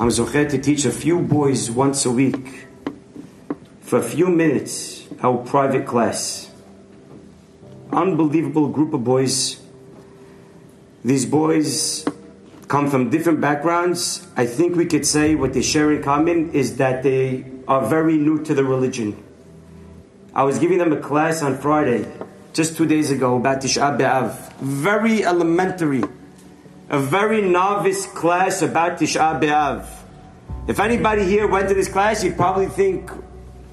I'm zochet to teach a few boys once a week for a few minutes our private class. Unbelievable group of boys. These boys come from different backgrounds. I think we could say what they share in common is that they are very new to the religion. I was giving them a class on Friday, just two days ago, about Tisha B'Av. Very elementary, a very novice class about Tisha B'Av. If anybody here went to this class, you'd probably think,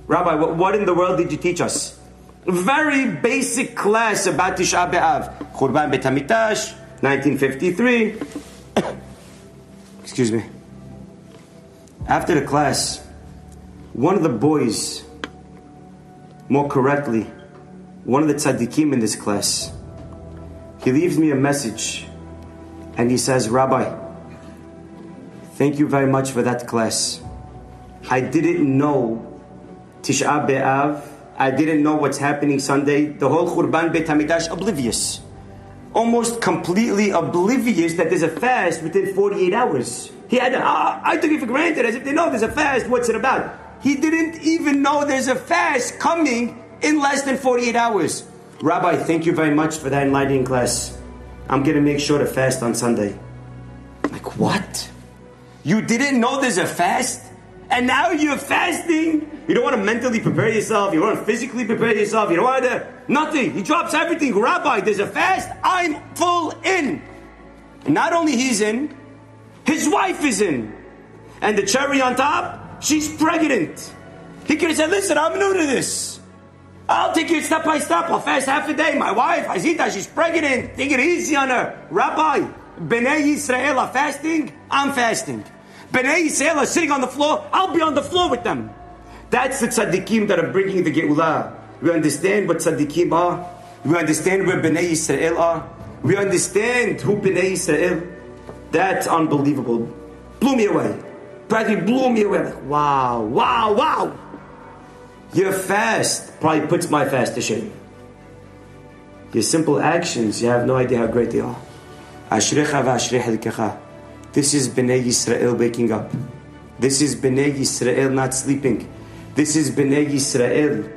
Rabbi, what, in the world did you teach us? A very basic class about Tisha B'Av. Churban Beit HaMikdash, 1953. Excuse me. After the class, one of the boys, more correctly, one of the tzaddikim in this class, he leaves me a message and he says, Rabbi, thank you very much for that class. I didn't know Tisha B'Av. I didn't know what's happening Sunday. The whole Churban Beit HaMikdash, oblivious. Almost completely oblivious that there's a fast within 48 hours. He had, ah, I took it for granted as if they know there's a fast. What's it about? He didn't even know there's a fast coming in less than 48 hours. Rabbi, thank you very much for that enlightening class. I'm to make sure to fast on Sunday. Like, what? You didn't know there's a fast? And now you're fasting? You don't want to mentally prepare yourself. You don't want to physically prepare yourself. You don't want to. Nothing. He drops everything. Rabbi, there's a fast. I'm full in. And not only he's in, his wife is in. And the cherry on top, she's pregnant. He could have said, listen, I'm new to this. I'll take it step by step. I'll fast half a day. My wife, Azita, she's pregnant. Take it easy on her. Rabbi, Bnei Yisrael are fasting. I'm fasting. Bnei Yisrael are sitting on the floor. I'll be on the floor with them. That's the tzaddikim that are bringing the Geulah. We understand what tzaddikim are. We understand where Bnei Yisrael are. We understand who Bnei Yisrael. That's unbelievable. Blew me away. Practically blew me away. Wow, wow, wow. Your fast probably puts my fast to shame. Your simple actions, you have no idea how great they are. Ashrecha v'ashrech This is Bnei Yisrael waking up. This is Bnei Yisrael not sleeping. This is Bnei Yisrael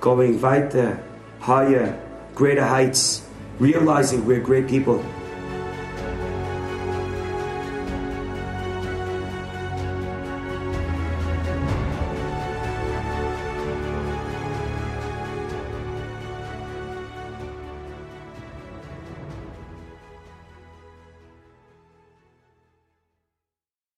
going weiter, higher, greater heights, realizing we're great people.